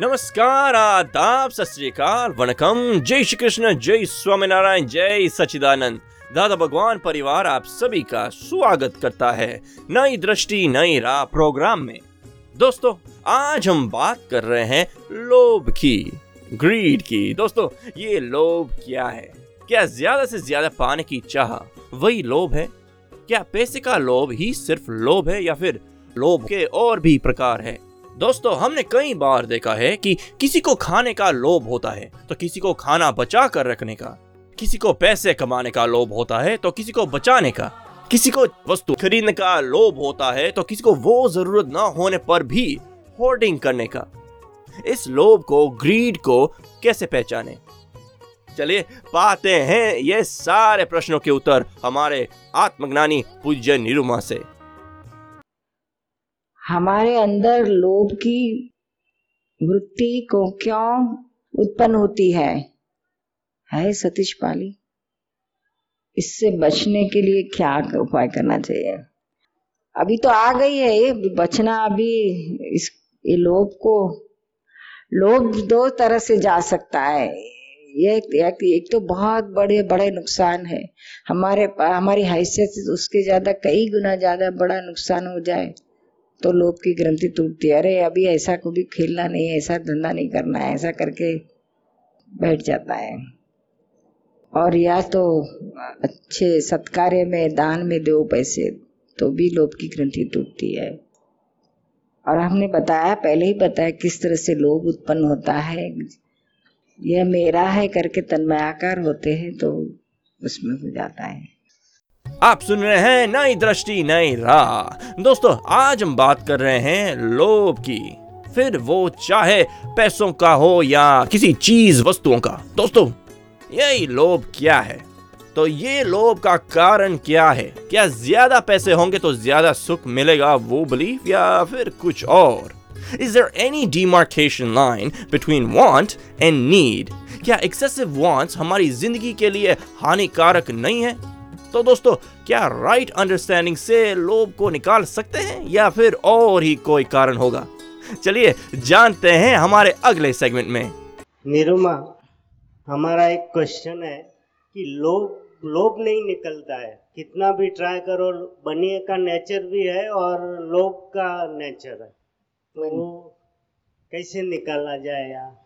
नमस्कार, आदाब, सत वणकम। जय श्री कृष्ण, जय स्वामीनारायण, जय सचिदानंद दादा भगवान परिवार आप सभी का स्वागत करता है नई दृष्टि, नई राह प्रोग्राम में। दोस्तों, आज हम बात कर रहे हैं लोभ की ग्रीड की। दोस्तों, ये लोभ क्या है? क्या ज़्यादा से ज़्यादा पाने की चाह वही लोभ है? क्या पैसे का लोभ ही सिर्फ़ लोभ है या फिर लोभ के और भी प्रकार है? दोस्तों, हमने कई बार देखा है कि किसी को खाने का लोभ होता है तो किसी को खाना बचा कर रखने का। किसी को पैसे कमाने का लोभ होता है तो किसी को बचाने का। किसी को वस्तु खरीदने का लोभ होता है तो किसी को वो ज़रूरत ना होने पर भी होर्डिंग करने का। इस लोभ को, ग्रीड को कैसे पहचाने? चलिए, पाते हैं ये सारे प्रश्नों के उत्तर हमारे आत्मज्ञानी पूज्य निरुमा से। हमारे अंदर लोभ की वृत्ति को क्यों उत्पन्न होती है? है सतीश पाली। इससे बचने के लिए क्या उपाय करना चाहिए? अभी तो आ गई है ये बचना अभी इस ये लोभ को लोभ दो तरह से जा सकता है। ये एक, एक, तो बहुत बड़े बड़े नुकसान है। हमारे हमारी हैसियत से उसके ज़्यादा कई गुना ज़्यादा बड़ा नुकसान हो जाए। तो लोभ की ग्रंथि टूटती है। अरे, अभी ऐसा को भी खेलना नहीं है ऐसा धंधा नहीं करना है, ऐसा करके बैठ जाता है। और या तो अच्छे सत्कार्य में, दान में दो पैसे तो भी लोभ की ग्रंथि टूटती है। और हमने बताया, पहले ही बताया किस तरह से लोभ उत्पन्न होता है। यह मेरा है करके तन्मयाकार होते हैं तो उसमें हो जाता है। आप सुन रहे हैं नई दृष्टि, नई राह। दोस्तों, आज हम बात कर रहे हैं लोभ की। फिर वो चाहे पैसों का हो या किसी चीज़ वस्तुओं का। दोस्तों, यही लोभ क्या है? तो ये लोभ का कारण क्या है? क्या ज़्यादा पैसे होंगे तो ज़्यादा सुख मिलेगा, वो बिलीफ या फिर कुछ और? Is there any demarcation line between want and need क्या एक्सेसिव वांट्स हमारी ज़िंदगी के लिए हानिकारक नहीं है? तो दोस्तों क्या राइट अंडरस्टैंडिंग से लोभ को निकाल सकते हैं या फिर और ही कोई कारण होगा? चलिए जानते हैं हमारे अगले सेगमेंट में। निरुमा हमारा एक क्वेश्चन है कि लोभ लोभ नहीं निकलता है। कितना भी ट्राई करो बनिए का नेचर भी है और लोभ का नेचर है। तो वो कैसे निकाला जाए यार?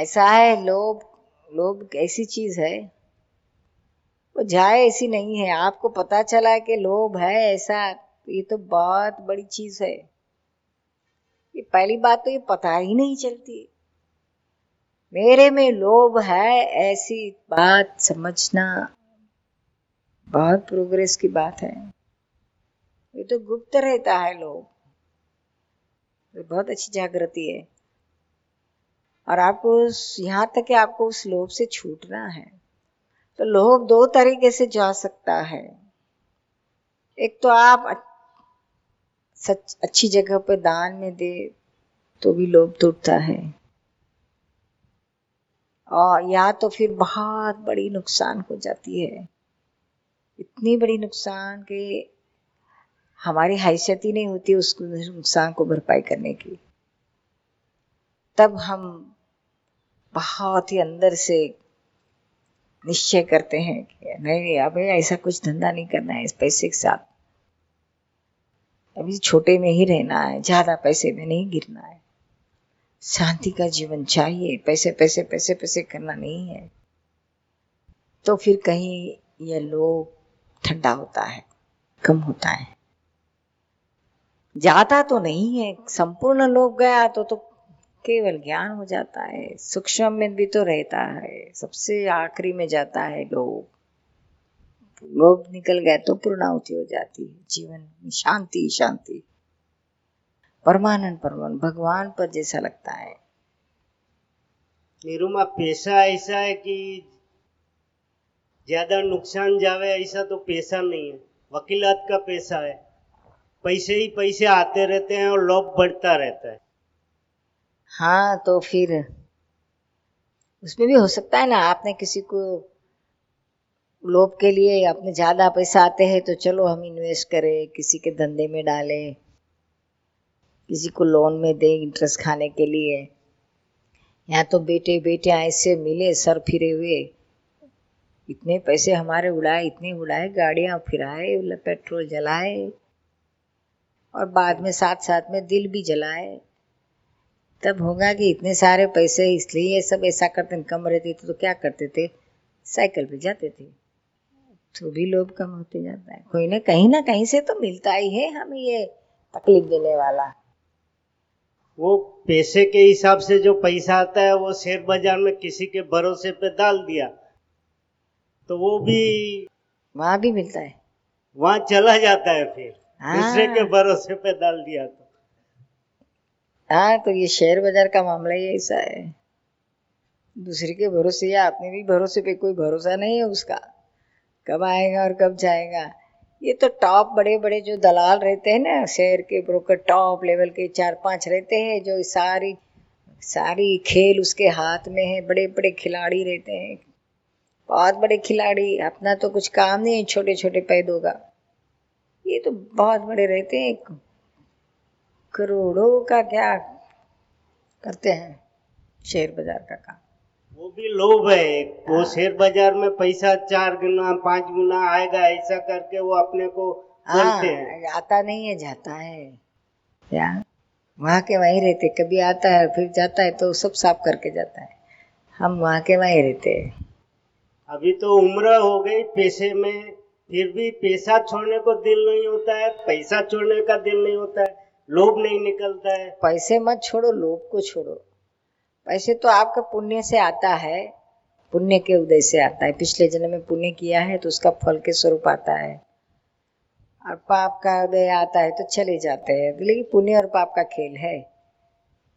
ऐसा है लोभ लोभ ऐसी चीज़ है वो जाए ऐसी नहीं है। आपको पता चला कि लोभ है ऐसा, ये तो बहुत बड़ी चीज़ है। ये पहली बात तो ये पता ही नहीं चलती। मेरे में लोभ है ऐसी बात समझना। बहुत प्रोग्रेस की बात है। ये तो गुप्त रहता है लोभ। ये बहुत अच्छी जागृति है। और आपको यहाँ तक कि आपको उस लोभ से छूटना है। तो लोभ दो तरीके से जा सकता है। एक तो आप सच, अच्छी जगह पर दान में दे तो भी लोभ टूटता है। और या तो फिर बहुत बड़ी नुकसान हो जाती है। इतनी बड़ी नुकसान कि हमारी हैसियत ही नहीं होती उस नुकसान को भरपाई करने की। तब हम बहुत ही अंदर से निश्चय करते हैं कि नहीं नहीं, अबे ऐसा कुछ धंधा नहीं करना है इस पैसे के साथ। अभी छोटे में ही रहना है, ज़्यादा पैसे में नहीं गिरना है। शांति का जीवन चाहिए, पैसे पैसे पैसे पैसे करना नहीं है। तो फिर कहीं यह लोभ ठंडा होता है, कम होता है। जाता तो नहीं है, संपूर्ण लोभ गया तो तो केवल ज्ञान हो जाता है, सूक्ष्म में भी तो रहता है, सबसे आखिरी में जाता है लोभ। लोभ निकल गए तो पूर्णाहुति हो जाती है, जीवन में शांति शांति। परमानंद परमान भगवान पर जैसा लगता है। निरुमा, पैसा ऐसा है कि ज़्यादा नुकसान जावे ऐसा तो पैसा नहीं है। वकीलात का पैसा है। पैसे ही पैसे आते रहते हैं और लोभ बढ़ता रहता है। हाँ तो फिर उसमें भी हो सकता है ना, आपने किसी को लोभ के लिए अपने ज़्यादा पैसा आते हैं तो चलो हम इन्वेस्ट करें, किसी के धंधे में डालें, किसी को लोन में दें इंटरेस्ट खाने के लिए। यहाँ तो बेटे बेटे ऐसे मिले, सर फिरे हुए। इतने पैसे हमारे उड़ाए, इतने उड़ाए, गाड़ियाँ फिराए पेट्रोल जलाए, और बाद में साथ साथ में दिल भी जलाए। तब होगा कि इतने सारे पैसे इसलिए ये सब ऐसा करते कम रहते थे तो क्या करते थे? साइकिल पे जाते थे। तो भी लोभ कम होते जाता है। कोई ना कहीं ना कहीं से तो मिलता ही है हमें ये तकलीफ़ देने वाला। वो पैसे के हिसाब से जो पैसा आता है वो शेयर बाज़ार में किसी के भरोसे पे डाल दिया तो वो भी वहाँ भी मिलता है। वहाँ चला जाता है फिर। हाँ। दूसरे के भरोसे पे डाल दिया तो। हाँ तो ये शेयर बाज़ार का मामला ही ऐसा है। दूसरे के भरोसे, या अपने भी भरोसे पे कोई भरोसा नहीं है उसका। कब आएगा और कब जाएगा। ये तो टॉप बड़े बड़े जो दलाल रहते हैं ना, शेयर के ब्रोकर टॉप लेवल के चार पाँच रहते हैं, जो सारी सारी खेल उसके हाथ में है बड़े बड़े खिलाड़ी रहते हैं। बहुत बड़े खिलाड़ी, अपना तो कुछ काम नहीं है छोटे छोटे पैदों का। ये तो बहुत बड़े रहते हैं करोड़ों का क्या करते हैं शेयर बाज़ार का काम? वो भी लोभ है। वो शेयर बाज़ार में पैसा चार गुना पाँच गुना आएगा ऐसा करके वो अपने को हैं हाँ। आता नहीं है जाता है। क्या वहाँ के वहीं रहते कभी आता है फिर जाता है तो सब साफ़ करके जाता है। हम वहाँ के वहीं रहते हैं। अभी तो उम्र हो गई पैसे में फिर भी पैसा छोड़ने को दिल नहीं होता है पैसा छोड़ने का दिल नहीं होता है। लोभ नहीं निकलता है। पैसे मत छोड़ो, लोभ को छोड़ो। पैसे तो आपका पुण्य से आता है, पुण्य के उदय से आता है। पिछले जन्म में पुण्य किया है तो उसका फल के स्वरूप आता है। और पाप का उदय आता है तो चले जाते हैं। लेकिन पुण्य और पाप का खेल है।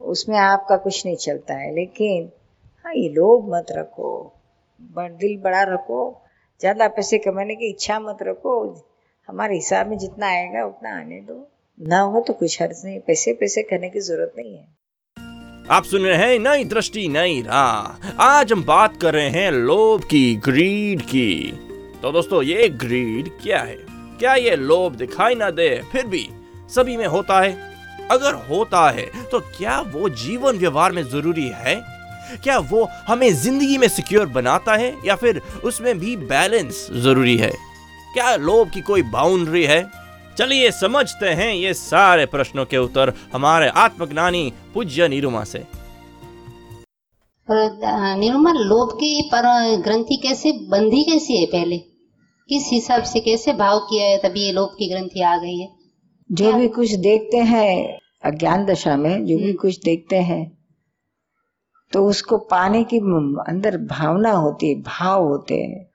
उसमें आपका कुछ नहीं चलता है। लेकिन हाँ ये लोभ मत रखो। दिल बड़ा रखो। ज़्यादा पैसे कमाने की इच्छा मत रखो। हमारे हिसाब में जितना आएगा, उतना आने दो। ना हो तो कुछ हर्ज नहीं, पैसे पैसे करने की ज़रूरत नहीं है। आप सुन रहे हैं नई दृष्टि, नई राह। आज हम बात कर रहे हैं लोभ की ग्रीड की। तो दोस्तों, ये ग्रीड क्या है? क्या ये लोभ दिखाई ना दे? फिर भी सभी में होता है। अगर होता है तो क्या वो जीवन व्यवहार में ज़रूरी है? क्या वो हमें ज़िंदगी में सिक्योर बनाता है, या फिर उसमें भी बैलेंस ज़रूरी है? क्या लोभ की कोई बाउंड्री है? चलिए समझते हैं ये सारे प्रश्नों के उत्तर हमारे आत्मज्ञानी पूज्य निरुमा से। निरुमा लोभ की पर ग्रंथि कैसे बंधी कैसी है पहले? किस हिसाब से कैसे भाव किया है तभी ये लोभ की ग्रंथि आ गई है? जो भी कुछ देखते हैं अज्ञान दशा में जो भी कुछ देखते हैं तो उसको पाने की अंदर भावना होती है भाव होते हैं।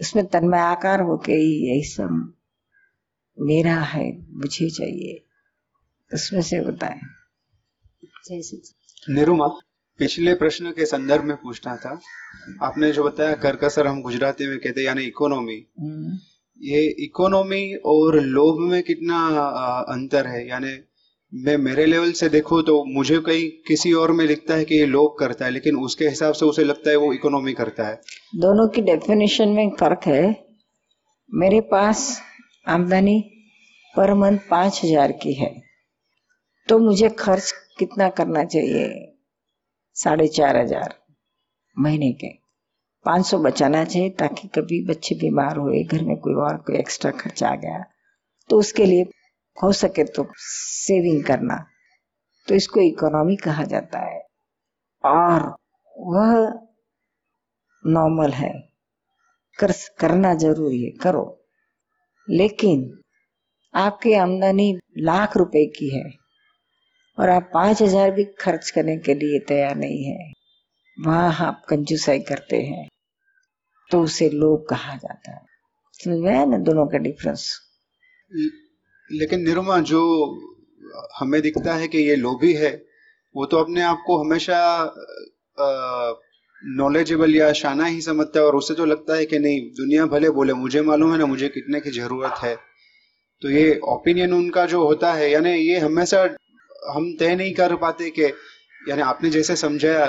उसमें तन्मय आकार होके ही यही सब मेरा है मुझे चाहिए। उसमें से होता है। निरुमा पिछले प्रश्न के संदर्भ में पूछना था। आपने जो बताया करकसर हम गुजराती में कहते यानी इकोनॉमी। हम्म। ये इकोनॉमी और लोभ में कितना अंतर है? यानी मैं मेरे लेवल से देखूँ तो मुझे कहीं किसी और में लिखता है कि ये लोभ करता है लेकिन उसके हिसाब से उसे लगता है वो इकोनॉमी करता है। दोनों की डेफिनेशन में फ़र्क है। मेरे पास आमदनी पर मंथ पाँच हज़ार की है। तो मुझे खर्च कितना करना चाहिए? साढ़े चार हज़ार महीने के। पाँच सौ बचाना चाहिए ताकि कभी बच्चे बीमार हुए, घर में कोई और कोई एक्स्ट्रा खर्च आ गया। तो उसके लिए हो सके तो सेविंग करना। तो इसको इकोनॉमी कहा जाता है। और वह नॉर्मल है। कर, करना ज़रूरी है। करो। लेकिन आपकी आमदनी लाख रुपए की है और आप पाँच हज़ार भी खर्च करने के लिए तैयार नहीं है। वहाँ आप कंजूसाई करते हैं तो उसे लोभ कहा जाता है। समझ में ना दोनों का डिफरेंस लेकिन निरुमा, जो हमें दिखता है कि ये लोभी है, वो तो अपने आप को हमेशा नॉलेजेबल या शाना ही समझता है और उसे तो लगता है कि नहीं, दुनिया भले बोले, मुझे मालूम है ना मुझे कितने की ज़रूरत है। तो ये ओपिनियन उनका जो होता है, यानी ये हमेशा हम तय नहीं कर पाते कि, यानी आपने जैसे समझाया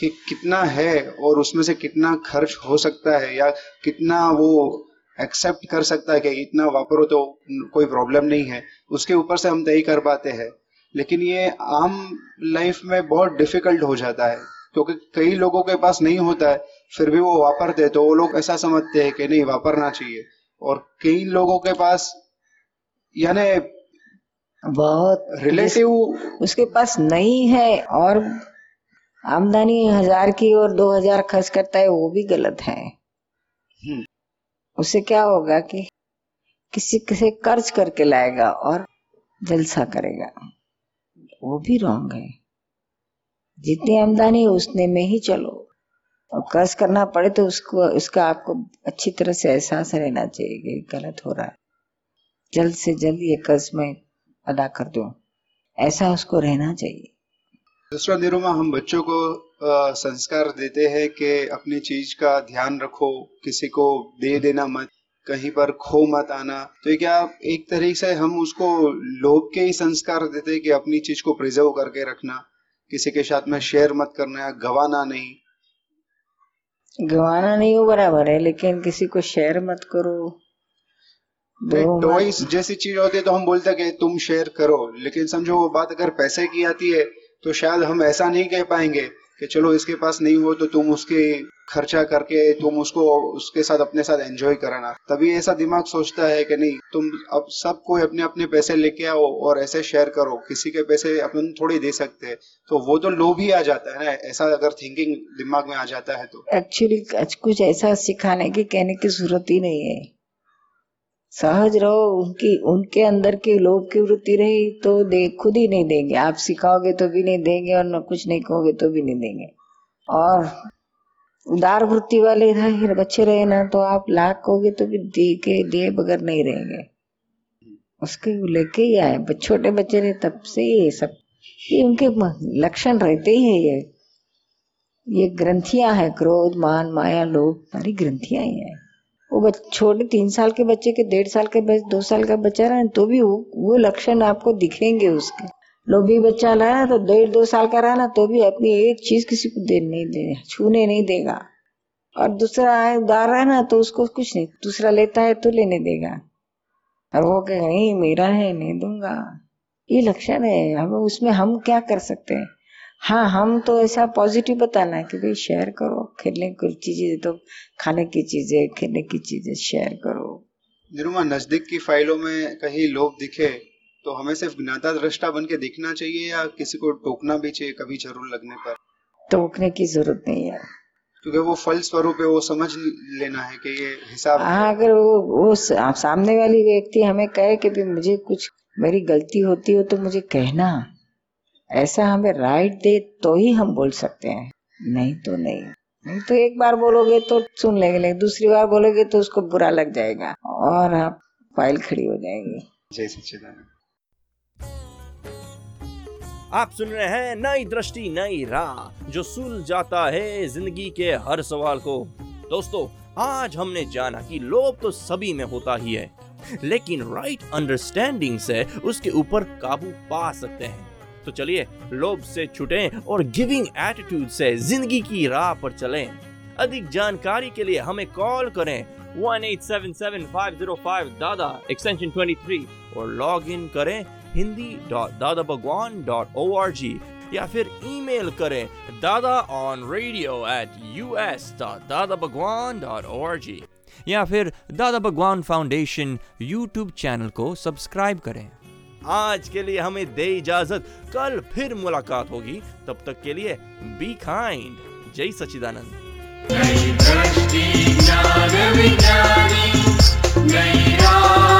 कि कितना है और उसमें से कितना खर्च हो सकता है या कितना वो एक्सेप्ट कर सकता है कि इतना वापरो तो कोई प्रॉब्लम नहीं है, उसके ऊपर से हम तय कर पाते हैं। लेकिन ये आम लाइफ में बहुत डिफ़िकल्ट हो जाता है। क्योंकि कई लोगों के पास नहीं होता है फिर भी वो वापरते तो वो लोग ऐसा समझते हैं कि नहीं वापरना चाहिए। और कई लोगों के पास यानी बहुत रिलेटिव उसके पास नहीं है और आमदनी हज़ार की और दो हज़ार खर्च करता है वो भी गलत है। हम्म। उससे क्या होगा कि किसी से कर्ज करके लाएगा और जलसा करेगा। वो भी रॉन्ग है। जितनी आमदनी उतने में ही चलो। और कर्ज करना पड़े तो उसको उसका आपको अच्छी तरह से एहसास रहना चाहिए कि गलत हो रहा है। जल्द से जल्द ये कर्ज मैं अदा कर दूँ। ऐसा उसको रहना चाहिए। दूसरा निरुमा हम बच्चों को अ, संस्कार देते हैं कि अपनी चीज़ का ध्यान रखो किसी को दे देना मत कहीं पर खो मत आना। तो क्या एक तरीके से हम उसको लोभ के ही संस्कार देते हैं कि अपनी चीज़ को प्रिजर्व करके रखना? किसी के साथ में शेयर मत करना है गवाना नहीं। गवाना नहीं हो बराबर है लेकिन किसी को शेयर मत करो। टॉयस टॉयज जैसी चीज़ होती है तो हम बोलते हैं कि तुम शेयर करो लेकिन समझो वो बात अगर पैसे की आती है तो शायद हम ऐसा नहीं कह पाएँगे। कि चलो इसके पास नहीं हो तो तुम उसके खर्चा करके, तुम उसको, उसके साथ, अपने साथ एंजॉय कराना। तभी ऐसा दिमाग सोचता है कि नहीं, तुम अब सब कोई अपने अपने पैसे लेके आओ और ऐसे शेयर करो। किसी के पैसे अपन थोड़ी दे सकते हैं। तो वो तो लोभ ही आ जाता है ना, ऐसा अगर थिंकिंग दिमाग में आ जाता है तो। एक्चुअली कुछ ऐसा सिखाने की कहने की ज़रूरत ही नहीं है। सहज रहो, उनकी, उनके अंदर की लोभ की वृत्ति रही तो दे, खुद ही नहीं देंगे। आप सिखाओगे तो भी नहीं देंगे और न कुछ नहीं कहोगे तो भी नहीं देंगे। और उदार वृत्ति वाले रहे बच्चे रहे ना तो आप लाख कहोगे तो भी दे के दे बगैर नहीं रहेंगे। उसके लेके ही आए। छोटे बच्चे रहे, तब से ये सब, ये उनके लक्षण रहते ही है ये। ये ग्रंथियाँ हैं, क्रोध, मान, माया, लोभ, सारी ग्रंथियाँ ही हैं। वो छोटे तीन साल के बच्चे के डेढ़ साल के बच्चे दो साल का बच्चा रहा तो भी वो, वो लक्षण आपको दिखेंगे उसके। लोभी बच्चा रहा तो डेढ़ दो साल का रहा ना तो भी अपनी एक चीज़ किसी को दे नहीं दे छूने नहीं देगा। और दूसरा उदार है ना तो उसको कुछ नहीं दूसरा लेता है तो लेने देगा। और वो कहेगा नहीं मेरा है नहीं दूँगा। ये लक्षण है हमें उसमें हम क्या कर सकते हैं? हाँ हम तो ऐसा पॉजिटिव बताना है कि भाई शेयर करो खेलने की चीज़ें तो खाने की चीज़ें खेलने की चीज़ें शेयर करो। निरुमा नज़दीक की फाइलों में कहीं लोग दिखे तो हमें सिर्फ़ ज्ञाता दृष्टा बन के दिखना चाहिए या किसी को टोकना भी चाहिए कभी ज़रूर लगने पर? टोकने की ज़रूरत नहीं है। क्योंकि वो फल स्वरूप है वो समझ लेना है कि ये हिसाब हाँ। अगर वो वो सामने वाली व्यक्ति हमें कहे कि भी मुझे कुछ मेरी गलती होती हो तो मुझे कहना। ऐसा हमें राइट दे तो ही हम बोल सकते हैं। नहीं तो नहीं। नहीं तो एक बार बोलोगे तो सुन लेंगे लेकिन दूसरी बार बोलोगे तो उसको बुरा लग जाएगा और आप फ़ाइल खड़ी हो जाएगी। जय सच्चिदानंद। आप सुन रहे हैं नई दृष्टि नई राह जो सुल जाता है ज़िंदगी के हर सवाल को। दोस्तों आज हमने जाना कि लोभ तो सभी में होता ही है लेकिन राइट अंडरस्टैंडिंग से उसके ऊपर काबू पा सकते हैं। तो चलिए, लोभ से छुटें और गिविंग एटीट्यूड से ज़िंदगी की राह पर चलें। अधिक जानकारी के लिए हमें कॉल करें। 1877505 दादा एक्सटेंशन 23 और लॉग इन करें Hindi dot Dada Bhagwan dot O R G या फिर ईमेल करें Dada on radio at U S dot Dada Bhagwan dot O R G या फिर Dada Bhagwan foundation YouTube channel को सब्सक्राइब करें। आज के लिए हमें दे इजाज़त। कल फिर मुलाकात होगी। तब तक के लिए बी काइंड जय सचिदानंद नई मार्ग